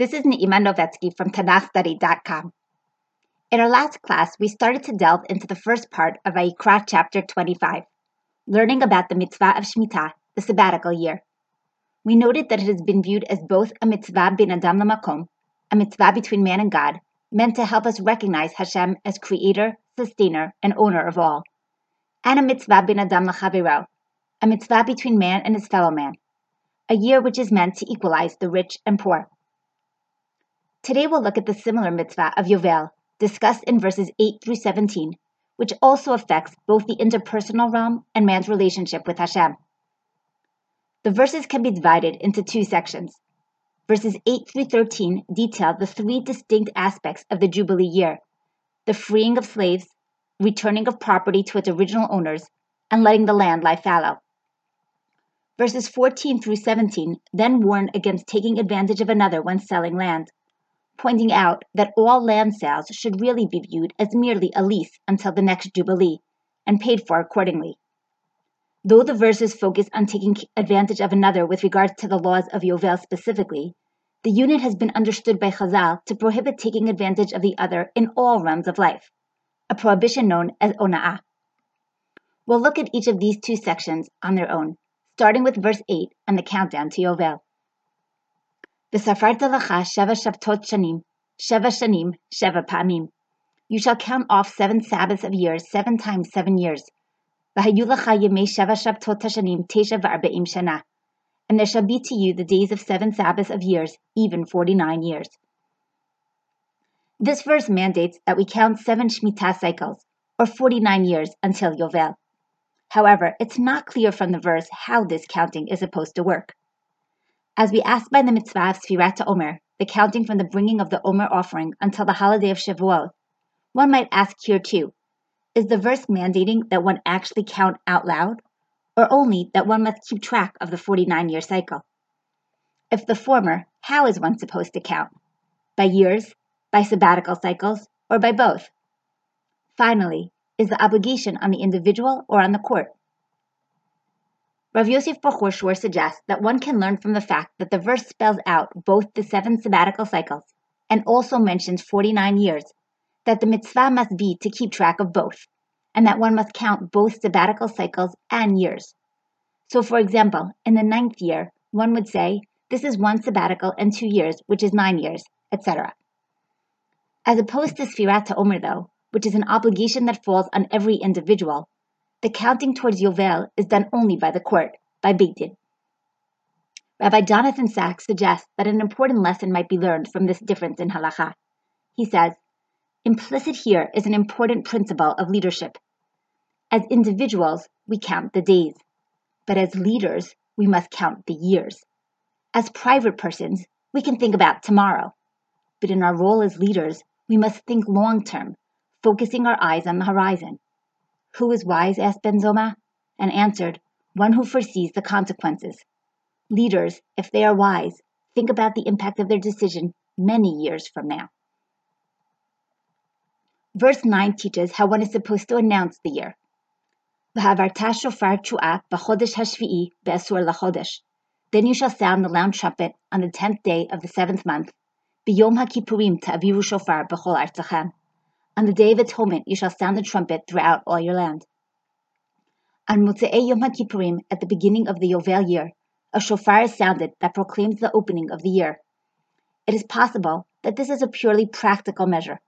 This is Neima Novetsky from TanachStudy.com. In our last class, we started to delve into the first part of Vayikra chapter 25, learning about the mitzvah of Shemitah, the sabbatical year. We noted that it has been viewed as both a mitzvah bin Adam lamakom, a mitzvah between man and God, meant to help us recognize Hashem as creator, sustainer, and owner of all, and a mitzvah bin Adam lachaviro, a mitzvah between man and his fellow man, a year which is meant to equalize the rich and poor. Today we'll look at the similar mitzvah of Yovel, discussed in verses 8 through 17, which also affects both the interpersonal realm and man's relationship with Hashem. The verses can be divided into two sections. Verses 8 through 13 detail the three distinct aspects of the Jubilee year the freeing of slaves, returning of property to its original owners, and letting the land lie fallow. Verses 14 through 17 then warn against taking advantage of another when selling land pointing out that all land sales should really be viewed as merely a lease until the next Jubilee, and paid for accordingly. Though the verses focus on taking advantage of another with regards to the laws of Yovel specifically, the unit has been understood by Chazal to prohibit taking advantage of the other in all realms of life, a prohibition known as ona'ah. We'll look at each of these two sections on their own, starting with verse 8 and the countdown to Yovel. V'safart alacha sheva shavtot shanim, shanim. You shall count off seven Sabbaths of years, seven times seven years. Yemei shana. And there shall be to you the days of seven Sabbaths of years, even forty-nine years. This verse mandates that we count seven Shemitah cycles, or 49 years until Yovel. However, it's not clear from the verse how this counting is supposed to work. As we asked by the mitzvah of Sfirat Omer, the counting from the bringing of the Omer offering until the holiday of Shavuot, one might ask here too, is the verse mandating that one actually count out loud, or only that one must keep track of the 49 year cycle? If the former, how is one supposed to count? By years, by sabbatical cycles, or by both? Finally, is the obligation on the individual or on the court? Rav Yosef Bachor Shor suggests that one can learn from the fact that the verse spells out both the seven sabbatical cycles and also mentions 49 years, that the mitzvah must be to keep track of both, and that one must count both sabbatical cycles and years. So, for example, in the ninth year, one would say, this is one sabbatical and two years, which is nine years, etc. As opposed to Sfirat Omer, though, which is an obligation that falls on every individual, the counting towards Yovel is done only by the court, by Beit Din. Rabbi Jonathan Sacks suggests that an important lesson might be learned from this difference in halacha. He says, implicit here is an important principle of leadership. As individuals, we count the days, but as leaders, we must count the years. As private persons, we can think about tomorrow, but in our role as leaders, we must think long term, focusing our eyes on the horizon. Who is wise? asked Ben Zoma, and answered, One who foresees the consequences. Leaders, if they are wise, think about the impact of their decision many years from now. Verse 9 teaches how one is supposed to announce the year. Then you shall sound the loud trumpet on the tenth day of the seventh month. Shofar b'chol artzachem. On the Day of Atonement you shall sound the trumpet throughout all your land. On Motzei Yom HaKippurim, at the beginning of the Yovel year, a shofar is sounded that proclaims the opening of the year. It is possible that this is a purely practical measure,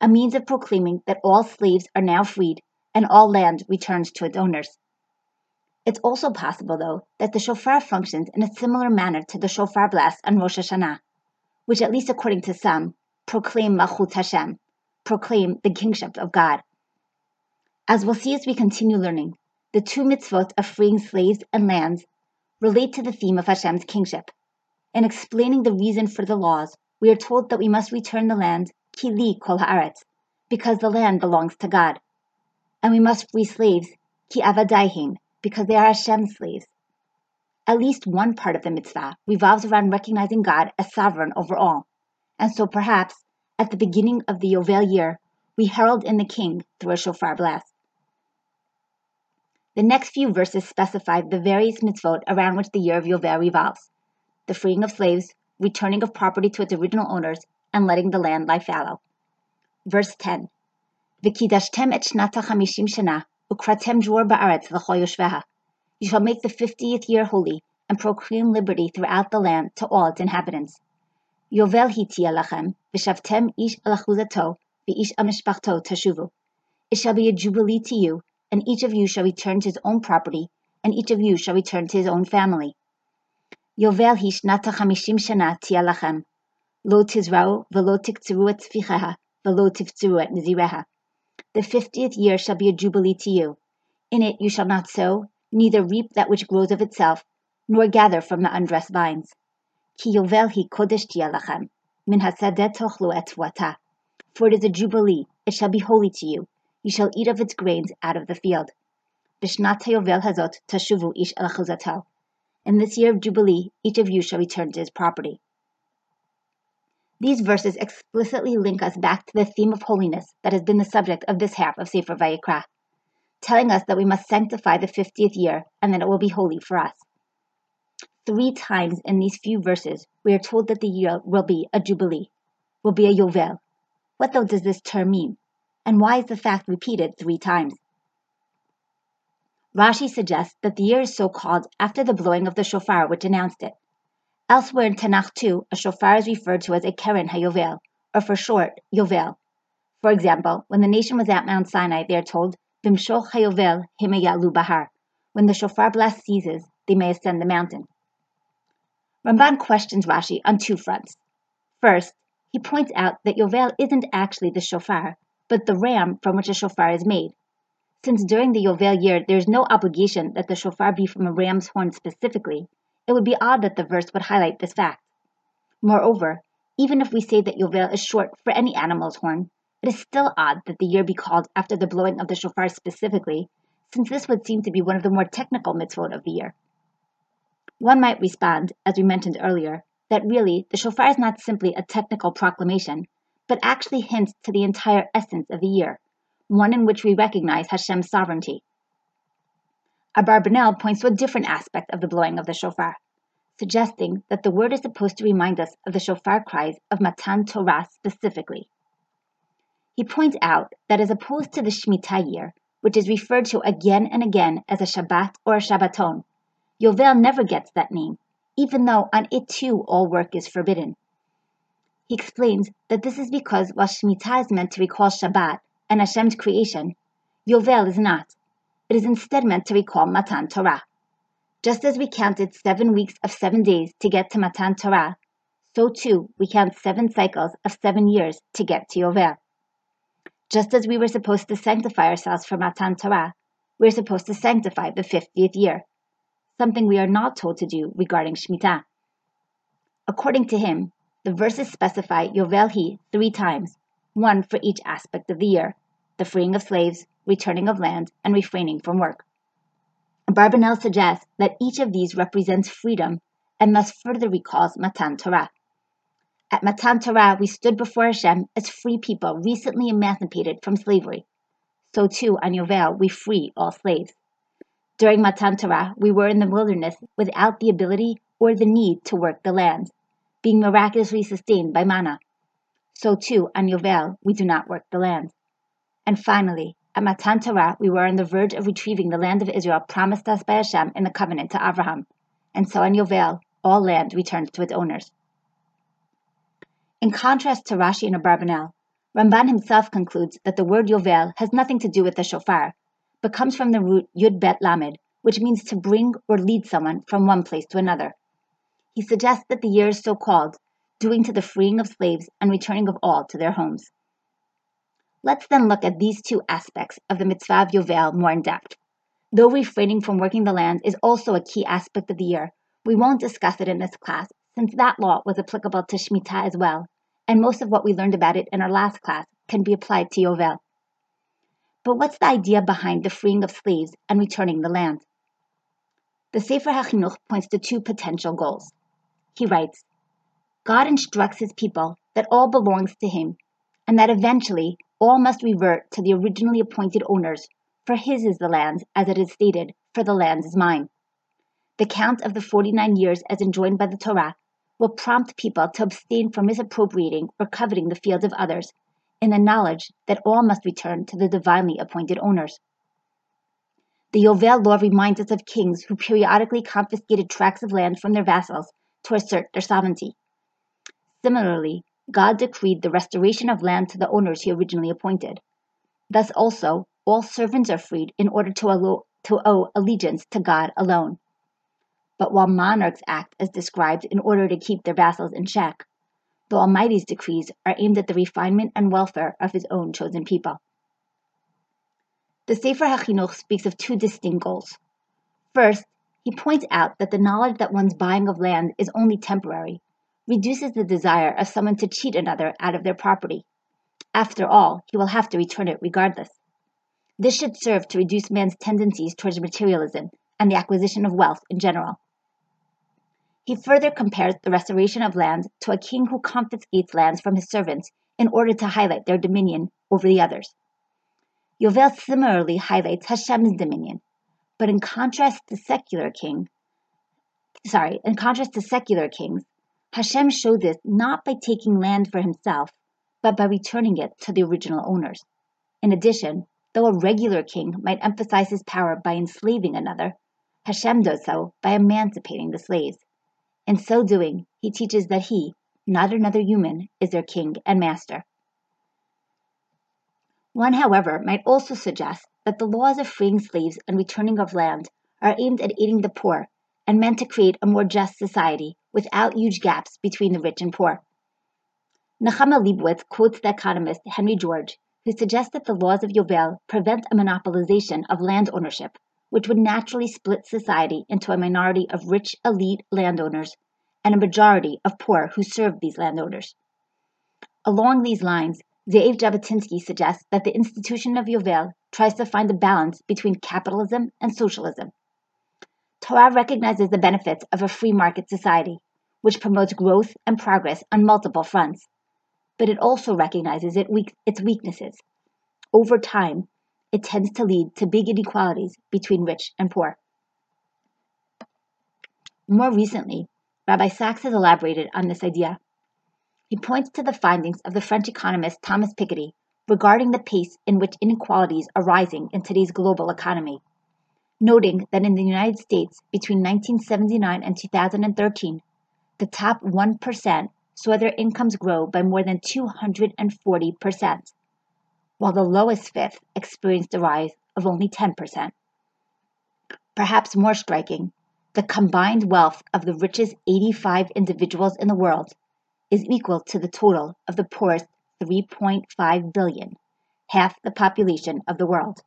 a means of proclaiming that all slaves are now freed and all land returns to its owners. It's also possible, though, that the shofar functions in a similar manner to the shofar blast on Rosh Hashanah, which, at least according to some, proclaim Malchut Hashem, proclaim the kingship of God. As we'll see as we continue learning, the two mitzvot of freeing slaves and lands relate to the theme of Hashem's kingship. In explaining the reason for the laws, we are told that we must return the land kili kol haaretz, because the land belongs to God, and we must free slaves ki avadaihim, because they are Hashem's slaves. At least one part of the mitzvah revolves around recognizing God as sovereign over all, and so perhaps at the beginning of the Yovel year, we herald in the king through a shofar blast. The next few verses specify the various mitzvot around which the year of Yovel revolves the freeing of slaves, returning of property to its original owners, and letting the land lie fallow. Verse 10 V'kidashtem et shnata chamishim shana, ukratem dror ba'aretz v'chol yoshveha. You shall make the fiftieth year holy, and proclaim liberty throughout the land to all its inhabitants. Yovel hitia lachem, v'shavtem ish alachuzato, v'ish amishpachto tashuvu. It shall be a jubilee to you, and each of you shall return to his own property, and each of you shall return to his own family. Yovel hi shnata chamishim shana tia lachem. Lo tizrau velo tiktsiru et tzvicheha, velo tivtsiru et nizireha. The fiftieth year shall be a jubilee to you. In it you shall not sow, neither reap that which grows of itself, nor gather from the undressed vines. Ki yovel hi kodesh tia lachem, min hasadeh tochlu et. For it is a jubilee, it shall be holy to you. You shall eat of its grains out of the field. Bishnat hayovel hazot tashuvu ish el In this year of jubilee, each of you shall return to his property. These verses explicitly link us back to the theme of holiness that has been the subject of this half of Sefer Vayikra, telling us that we must sanctify the 50th year and that it will be holy for us. Three times in these few verses, we are told that the year will be a jubilee, will be a yovel. What though does this term mean? And why is the fact repeated three times? Rashi suggests that the year is so called after the blowing of the shofar which announced it. Elsewhere in Tanakh too, a shofar is referred to as a keren hayovel, or for short, yovel. For example, when the nation was at Mount Sinai, they are told, Bimshoch hayovel himayalu bahar. When the shofar blast ceases, they may ascend the mountain. Ramban questions Rashi on two fronts. First, he points out that yovel isn't actually the shofar, but the ram from which a shofar is made. Since during the yovel year there is no obligation that the shofar be from a ram's horn specifically, it would be odd that the verse would highlight this fact. Moreover, even if we say that Yovel is short for any animal's horn, it is still odd that the year be called after the blowing of the shofar specifically, since this would seem to be one of the more technical mitzvot of the year. One might respond, as we mentioned earlier, that really the shofar is not simply a technical proclamation, but actually hints to the entire essence of the year, one in which we recognize Hashem's sovereignty. Abarbanel points to a different aspect of the blowing of the shofar, suggesting that the word is supposed to remind us of the shofar cries of Matan Torah specifically. He points out that as opposed to the Shemitah year, which is referred to again and again as a Shabbat or a Shabbaton, Yovel never gets that name, even though on it too all work is forbidden. He explains that this is because while Shemitah is meant to recall Shabbat and Hashem's creation, Yovel is not, it is instead meant to recall Matan Torah. Just as we counted seven weeks of seven days to get to Matan Torah, so too we count seven cycles of seven years to get to Yovel. Just as we were supposed to sanctify ourselves for Matan Torah, we are supposed to sanctify the 50th year, something we are not told to do regarding Shemitah. According to him, the verses specify Yovel Hi three times, one for each aspect of the year the freeing of slaves, returning of land, and refraining from work. Barbanel suggests that each of these represents freedom and thus further recalls Matan Torah. At Matan Torah, we stood before Hashem as free people recently emancipated from slavery. So too, on Yovel, we free all slaves. During Matan Torah, we were in the wilderness without the ability or the need to work the land, being miraculously sustained by manna. So too, on Yovel, we do not work the land. And finally, at Matan Torah, we were on the verge of retrieving the land of Israel promised us by Hashem in the covenant to Abraham. And so on Yovel, all land returns to its owners. In contrast to Rashi and Abarbanel, Ramban himself concludes that the word Yovel has nothing to do with the shofar, but comes from the root Yud Bet Lamed, which means to bring or lead someone from one place to another. He suggests that the year is so called, due to the freeing of slaves and returning of all to their homes. Let's then look at these two aspects of the mitzvah of Yovel more in depth. Though refraining from working the land is also a key aspect of the year, we won't discuss it in this class since that law was applicable to Shemitah as well, and most of what we learned about it in our last class can be applied to Yovel. But what's the idea behind the freeing of slaves and returning the land? The Sefer HaChinuch points to two potential goals. He writes, God instructs his people that all belongs to him, and that eventually all must revert to the originally appointed owners, for his is the land, as it is stated, for the land is mine. The count of the 49 years as enjoined by the Torah will prompt people to abstain from misappropriating or coveting the fields of others, in the knowledge that all must return to the divinely appointed owners. The Yovel law reminds us of kings who periodically confiscated tracts of land from their vassals to assert their sovereignty. Similarly, God decreed the restoration of land to the owners he originally appointed. Thus also, all servants are freed in order to, allo- to owe allegiance to God alone. But while monarchs act as described in order to keep their vassals in check, the Almighty's decrees are aimed at the refinement and welfare of his own chosen people. The Sefer HaChinuch speaks of two distinct goals. First, he points out that the knowledge that one's buying of land is only temporary reduces the desire of someone to cheat another out of their property. After all, he will have to return it regardless. This should serve to reduce man's tendencies towards materialism and the acquisition of wealth in general. He further compares the restoration of land to a king who confiscates lands from his servants in order to highlight their dominion over the others. Yovel similarly highlights Hashem's dominion, but in contrast to secular king, sorry, in contrast to secular kings, Hashem showed this not by taking land for himself, but by returning it to the original owners. In addition, though a regular king might emphasize his power by enslaving another, Hashem does so by emancipating the slaves. In so doing, he teaches that he, not another human, is their king and master. One, however, might also suggest that the laws of freeing slaves and returning of land are aimed at aiding the poor and meant to create a more just society without huge gaps between the rich and poor. Nechama Leibowitz quotes the economist Henry George, who suggests that the laws of Yovel prevent a monopolization of land ownership, which would naturally split society into a minority of rich elite landowners and a majority of poor who serve these landowners. Along these lines, Ze'ev Jabotinsky suggests that the institution of Yovel tries to find a balance between capitalism and socialism. Torah recognizes the benefits of a free market society, which promotes growth and progress on multiple fronts. But it also recognizes it weak, its weaknesses. Over time, it tends to lead to big inequalities between rich and poor. More recently, Rabbi Sacks has elaborated on this idea. He points to the findings of the French economist Thomas Piketty regarding the pace in which inequalities are rising in today's global economy noting that in the United States between 1979 and 2013, the top 1% saw their incomes grow by more than 240%, while the lowest fifth experienced a rise of only 10%. Perhaps more striking, the combined wealth of the richest 85 individuals in the world is equal to the total of the poorest 3.5 billion, half the population of the world.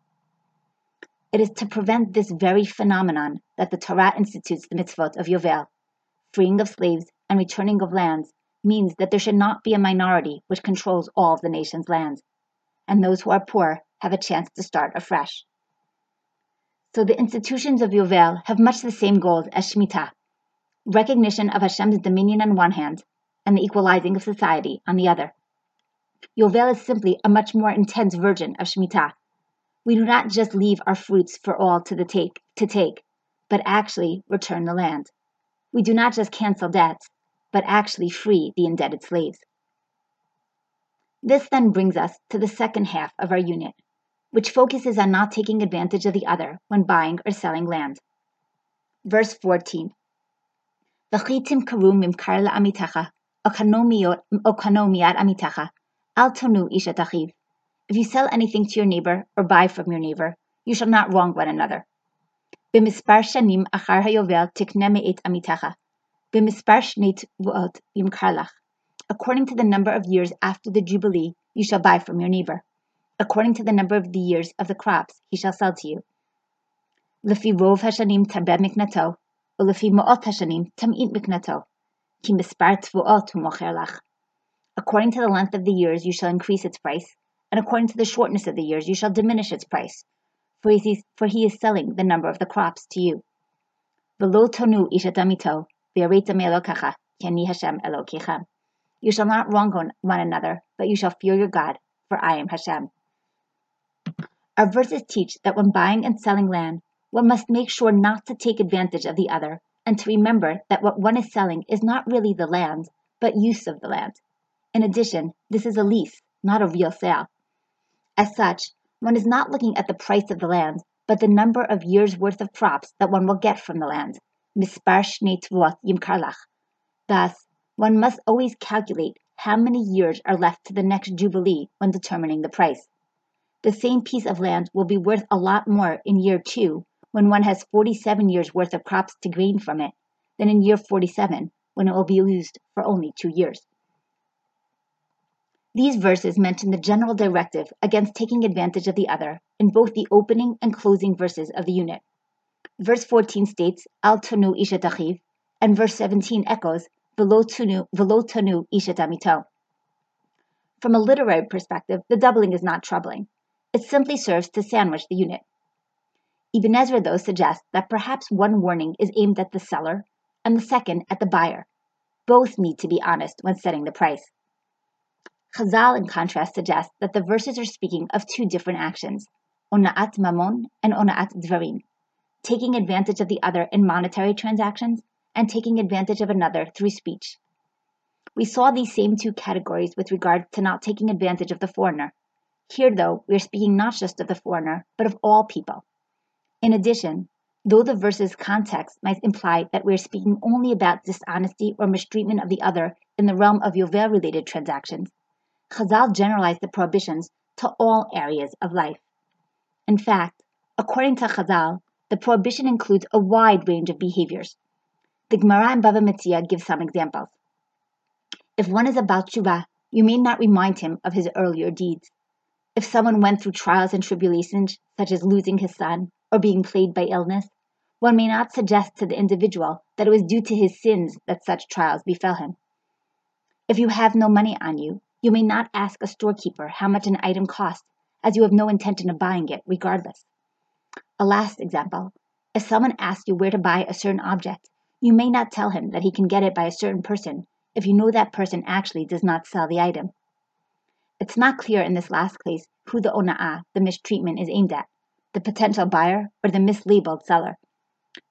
It is to prevent this very phenomenon that the Torah institutes the mitzvot of Yovel. Freeing of slaves and returning of lands means that there should not be a minority which controls all of the nation's lands, and those who are poor have a chance to start afresh. So the institutions of Yovel have much the same goals as Shemitah recognition of Hashem's dominion on one hand, and the equalizing of society on the other. Yovel is simply a much more intense version of Shemitah we do not just leave our fruits for all to take to take, but actually return the land. We do not just cancel debts, but actually free the indebted slaves. This then brings us to the second half of our unit, which focuses on not taking advantage of the other when buying or selling land. Verse 14. V'chitim karum imkar la'amitecha, okonomiat amitecha, al tonu ishatachiv. If you sell anything to your neighbor or buy from your neighbor, you shall not wrong one another. B'mispar shanim achar hayovel tikne me'et amitecha, b'mispar shnei t'vuot imkarlach." According to the number of years after the Jubilee, you shall buy from your neighbor. According to the number of the years of the crops, he shall sell to you. לפי רוב השנים תרבה מקנתו, ולפי מאות השנים תמעיט מקנתו, כי מספר תבואות הוא מוכר לך. According to the length of the years, you shall increase its price, and according to the shortness of the years you shall diminish its price, for he is, for he is selling the number of the crops to you. you shall not wrong one another, but you shall fear your God, for I am Hashem. Our verses teach that when buying and selling land, one must make sure not to take advantage of the other and to remember that what one is selling is not really the land, but use of the land. In addition, this is a lease, not a real sale. As such, one is not looking at the price of the land, but the number of years' worth of crops that one will get from the land. Thus, one must always calculate how many years are left to the next jubilee when determining the price. The same piece of land will be worth a lot more in year two when one has 47 years worth of crops to gain from it than in year 47 when it will be used for only two years. These verses mention the general directive against taking advantage of the other in both the opening and closing verses of the unit. Verse 14 states, Al tonu ishatachiv, and verse 17 echoes, Velo tonu ishatamito. From a literary perspective, the doubling is not troubling. It simply serves to sandwich the unit. Ibn Ezra, though, suggests that perhaps one warning is aimed at the seller and the second at the buyer. Both need to be honest when setting the price. Chazal, in contrast, suggests that the verses are speaking of two different actions, ona'at mamon and ona'at dvarim, taking advantage of the other in monetary transactions and taking advantage of another through speech. We saw these same two categories with regard to not taking advantage of the foreigner. Here, though, we are speaking not just of the foreigner, but of all people. In addition, though the verse's context might imply that we are speaking only about dishonesty or mistreatment of the other in the realm of Yovel related transactions, Chazal generalized the prohibitions to all areas of life. In fact, according to Chazal, the prohibition includes a wide range of behaviors. The Gemara in Bava Metzia gives some examples. If one is about tshuva, you may not remind him of his earlier deeds. If someone went through trials and tribulations, such as losing his son or being plagued by illness, one may not suggest to the individual that it was due to his sins that such trials befell him. If you have no money on you, you may not ask a storekeeper how much an item costs, as you have no intention of buying it regardless. A last example if someone asks you where to buy a certain object, you may not tell him that he can get it by a certain person if you know that person actually does not sell the item. It's not clear in this last case who the ona'ah, the mistreatment, is aimed at the potential buyer or the mislabeled seller.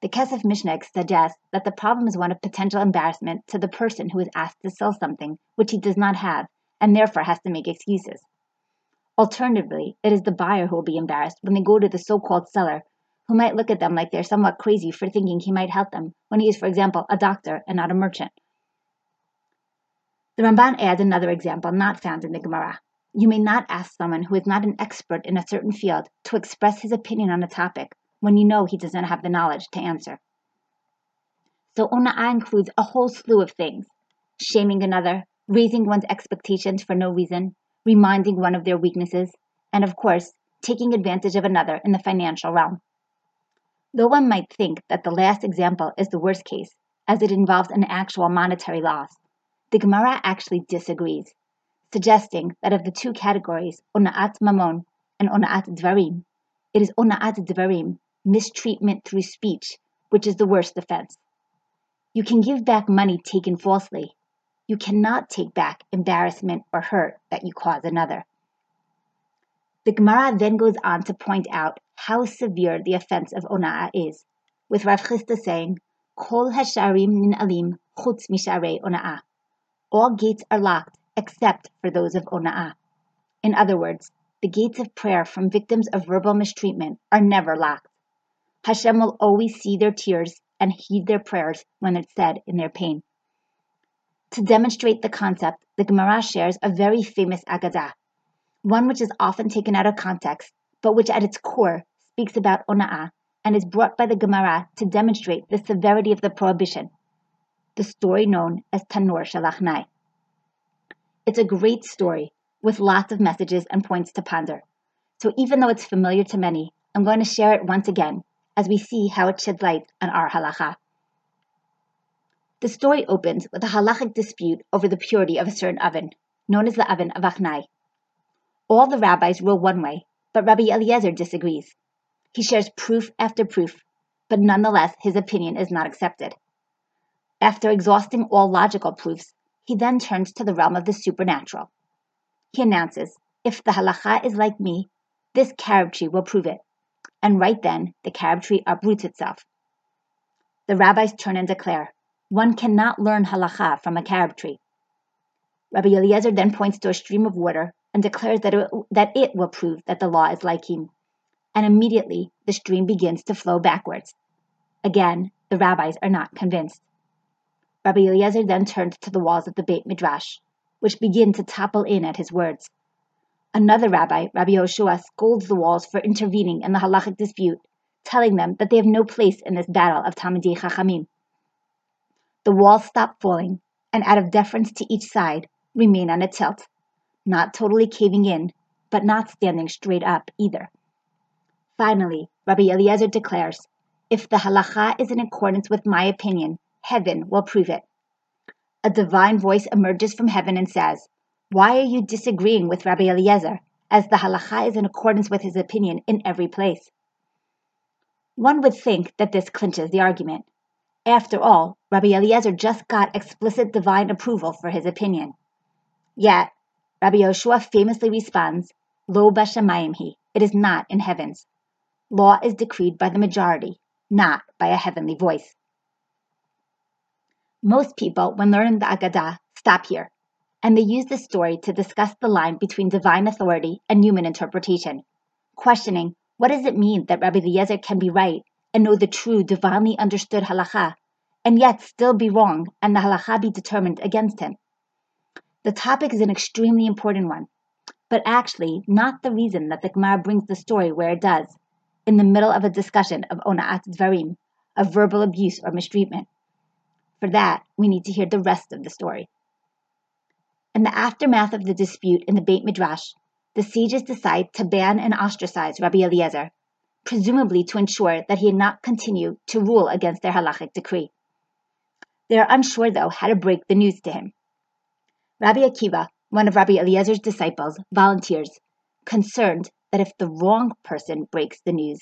The Kesef Mishnah suggests that the problem is one of potential embarrassment to the person who is asked to sell something which he does not have and therefore has to make excuses. Alternatively, it is the buyer who will be embarrassed when they go to the so called seller, who might look at them like they're somewhat crazy for thinking he might help them when he is, for example, a doctor and not a merchant. The Ramban adds another example not found in the Gemara. You may not ask someone who is not an expert in a certain field to express his opinion on a topic when you know he does not have the knowledge to answer. So ona'ah includes a whole slew of things shaming another, raising one's expectations for no reason, reminding one of their weaknesses, and of course, taking advantage of another in the financial realm. Though one might think that the last example is the worst case, as it involves an actual monetary loss, the Gemara actually disagrees, suggesting that of the two categories, ona'at mamon and ona'at dvarim, it is ona'at dvarim, mistreatment through speech, which is the worst offense. You can give back money taken falsely, you cannot take back embarrassment or hurt that you cause another. The Gemara then goes on to point out how severe the offense of ona'ah is, with Rav Chisda saying, Kol hasharim nin alim chutz misharei ona'ah. All gates are locked except for those of ona'ah. In other words, the gates of prayer from victims of verbal mistreatment are never locked. Hashem will always see their tears and heed their prayers when it's said in their pain. To demonstrate the concept, the Gemara shares a very famous Agadah, one which is often taken out of context, but which at its core speaks about ona'ah and is brought by the Gemara to demonstrate the severity of the prohibition, the story known as Tanur shel Achnai. It's a great story with lots of messages and points to ponder. So even though it's familiar to many, I'm going to share it once again as we see how it sheds light on our halacha. The story opens with a halachic dispute over the purity of a certain oven, known as the oven of Achnai. All the rabbis rule one way, but Rabbi Eliezer disagrees. He shares proof after proof, but nonetheless his opinion is not accepted. After exhausting all logical proofs, he then turns to the realm of the supernatural. He announces, if the halacha is like me, this carob tree will prove it. And right then, the carob tree uproots itself. the rabbis turn and declare, one cannot learn halacha from a carob tree. Rabbi Eliezer then points to a stream of water and declares that it, that it will prove that the law is like him. And immediately the stream begins to flow backwards. Again, the rabbis are not convinced. Rabbi Eliezer then turns to the walls of the Beit Midrash, which begin to topple in at his words. Another rabbi, Rabbi Yoshua, scolds the walls for intervening in the halachic dispute, telling them that they have no place in this battle of Talmidei Chachamim. The walls stop falling, and out of deference to each side, remain on a tilt, not totally caving in, but not standing straight up either. Finally, Rabbi Eliezer declares, if the halacha is in accordance with my opinion, heaven will prove it. A divine voice emerges from heaven and says, why are you disagreeing with Rabbi Eliezer, as the halacha is in accordance with his opinion in every place? One would think that this clinches the argument. After all, Rabbi Eliezer just got explicit divine approval for his opinion. Yet, Rabbi Yoshua famously responds, Lo bashamayim he, it is not in heavens. Law is decreed by the majority, not by a heavenly voice. Most people, when learning the Agadah, stop here and they use this story to discuss the line between divine authority and human interpretation, questioning what does it mean that Rabbi Eliezer can be right and know the true, divinely understood halacha, and yet still be wrong and the halacha be determined against him. The topic is an extremely important one, but actually not the reason that the Gemara brings the story where it does, in the middle of a discussion of ona'at dvarim, of verbal abuse or mistreatment. For that, we need to hear the rest of the story. In the aftermath of the dispute in the Beit Midrash, the sages decide to ban and ostracize Rabbi Eliezer, presumably to ensure that he had not continue to rule against their halachic decree. They are unsure, though, how to break the news to him. Rabbi Akiva, one of Rabbi Eliezer's disciples, volunteers, concerned that if the wrong person breaks the news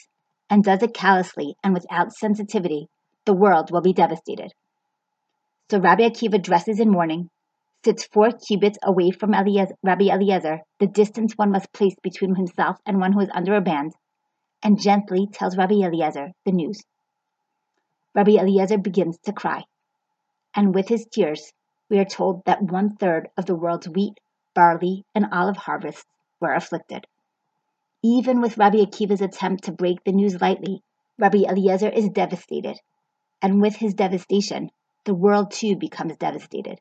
and does it callously and without sensitivity, the world will be devastated. So Rabbi Akiva dresses in mourning sits four cubits away from Eliezer, Rabbi Eliezer, the distance one must place between himself and one who is under a ban, and gently tells Rabbi Eliezer the news. Rabbi Eliezer begins to cry, and with his tears, we are told that one third of the world's wheat, barley, and olive harvests were afflicted. Even with Rabbi Akiva's attempt to break the news lightly, Rabbi Eliezer is devastated, and with his devastation, the world too becomes devastated.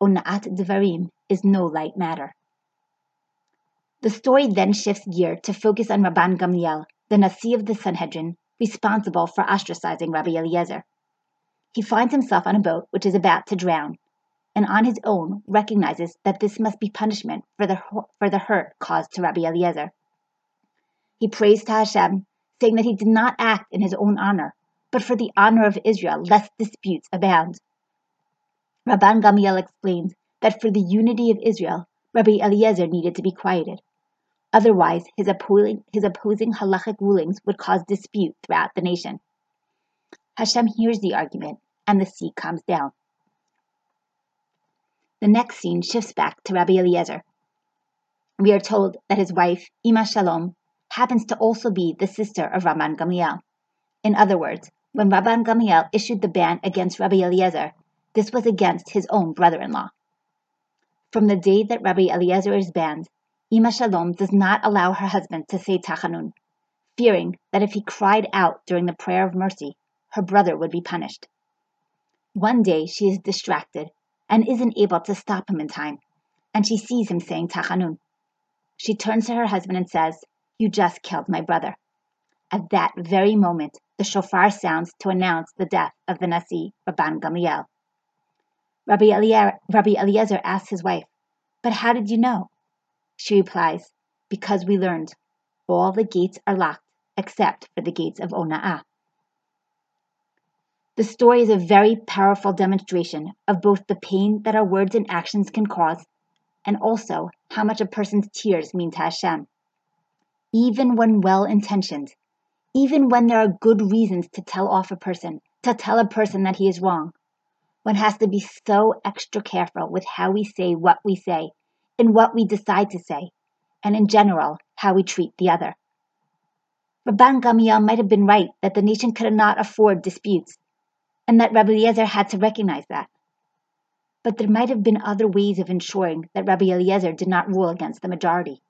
Ona'at Devarim is no light matter. The story then shifts gear to focus on Rabban Gamliel, the Nasi of the Sanhedrin, responsible for ostracizing Rabbi Eliezer. He finds himself on a boat which is about to drown, and on his own recognizes that this must be punishment for the, for the hurt caused to Rabbi Eliezer. He prays to Hashem, saying that he did not act in his own honor, but for the honor of Israel, lest disputes abound. Rabban Gamliel explains that for the unity of Israel, Rabbi Eliezer needed to be quieted. Otherwise, his opposing, his opposing halachic rulings would cause dispute throughout the nation. Hashem hears the argument, and the sea calms down. The next scene shifts back to Rabbi Eliezer. We are told that his wife, Ima Shalom, happens to also be the sister of Rabban Gamliel. In other words, when Rabban Gamliel issued the ban against Rabbi Eliezer, this was against his own brother-in-law. From the day that Rabbi Eliezer is banned, Ima Shalom does not allow her husband to say Tachanun, fearing that if he cried out during the prayer of mercy, her brother would be punished. One day she is distracted and isn't able to stop him in time, and she sees him saying Tachanun. She turns to her husband and says, You just killed my brother. At that very moment, the shofar sounds to announce the death of the Nasi, Rabban Gamliel. Rabbi, Rabbi Eliezer asks his wife, But how did you know? She replies, Because we learned. All the gates are locked except for the gates of Ona'ah. The story is a very powerful demonstration of both the pain that our words and actions can cause and also how much a person's tears mean to Hashem. Even when well intentioned, even when there are good reasons to tell off a person, to tell a person that he is wrong, one has to be so extra careful with how we say what we say and what we decide to say, and in general, how we treat the other. Rabban Gamliel might have been right that the nation could not afford disputes, and that Rabbi Eliezer had to recognize that. But there might have been other ways of ensuring that Rabbi Eliezer did not rule against the majority.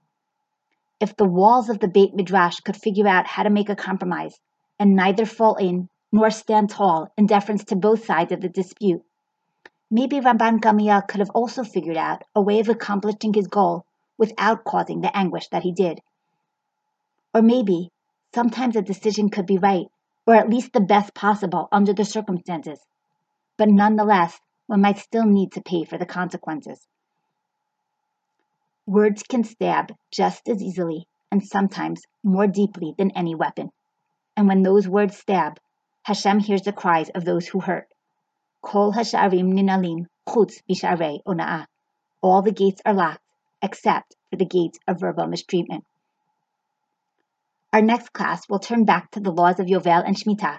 If the walls of the Beit Midrash could figure out how to make a compromise and neither fall in nor stand tall in deference to both sides of the dispute, maybe Rabban Gamliel could have also figured out a way of accomplishing his goal without causing the anguish that he did. Or maybe sometimes a decision could be right, or at least the best possible under the circumstances, but nonetheless, one might still need to pay for the consequences. Words can stab just as easily and sometimes more deeply than any weapon. And when those words stab, Hashem hears the cries of those who hurt. Kol hasha'arim ninalim chutz bisharei ona'ah. All the gates are locked except for the gates of verbal mistreatment. Our next class will turn back to the laws of Yovel and Shemitah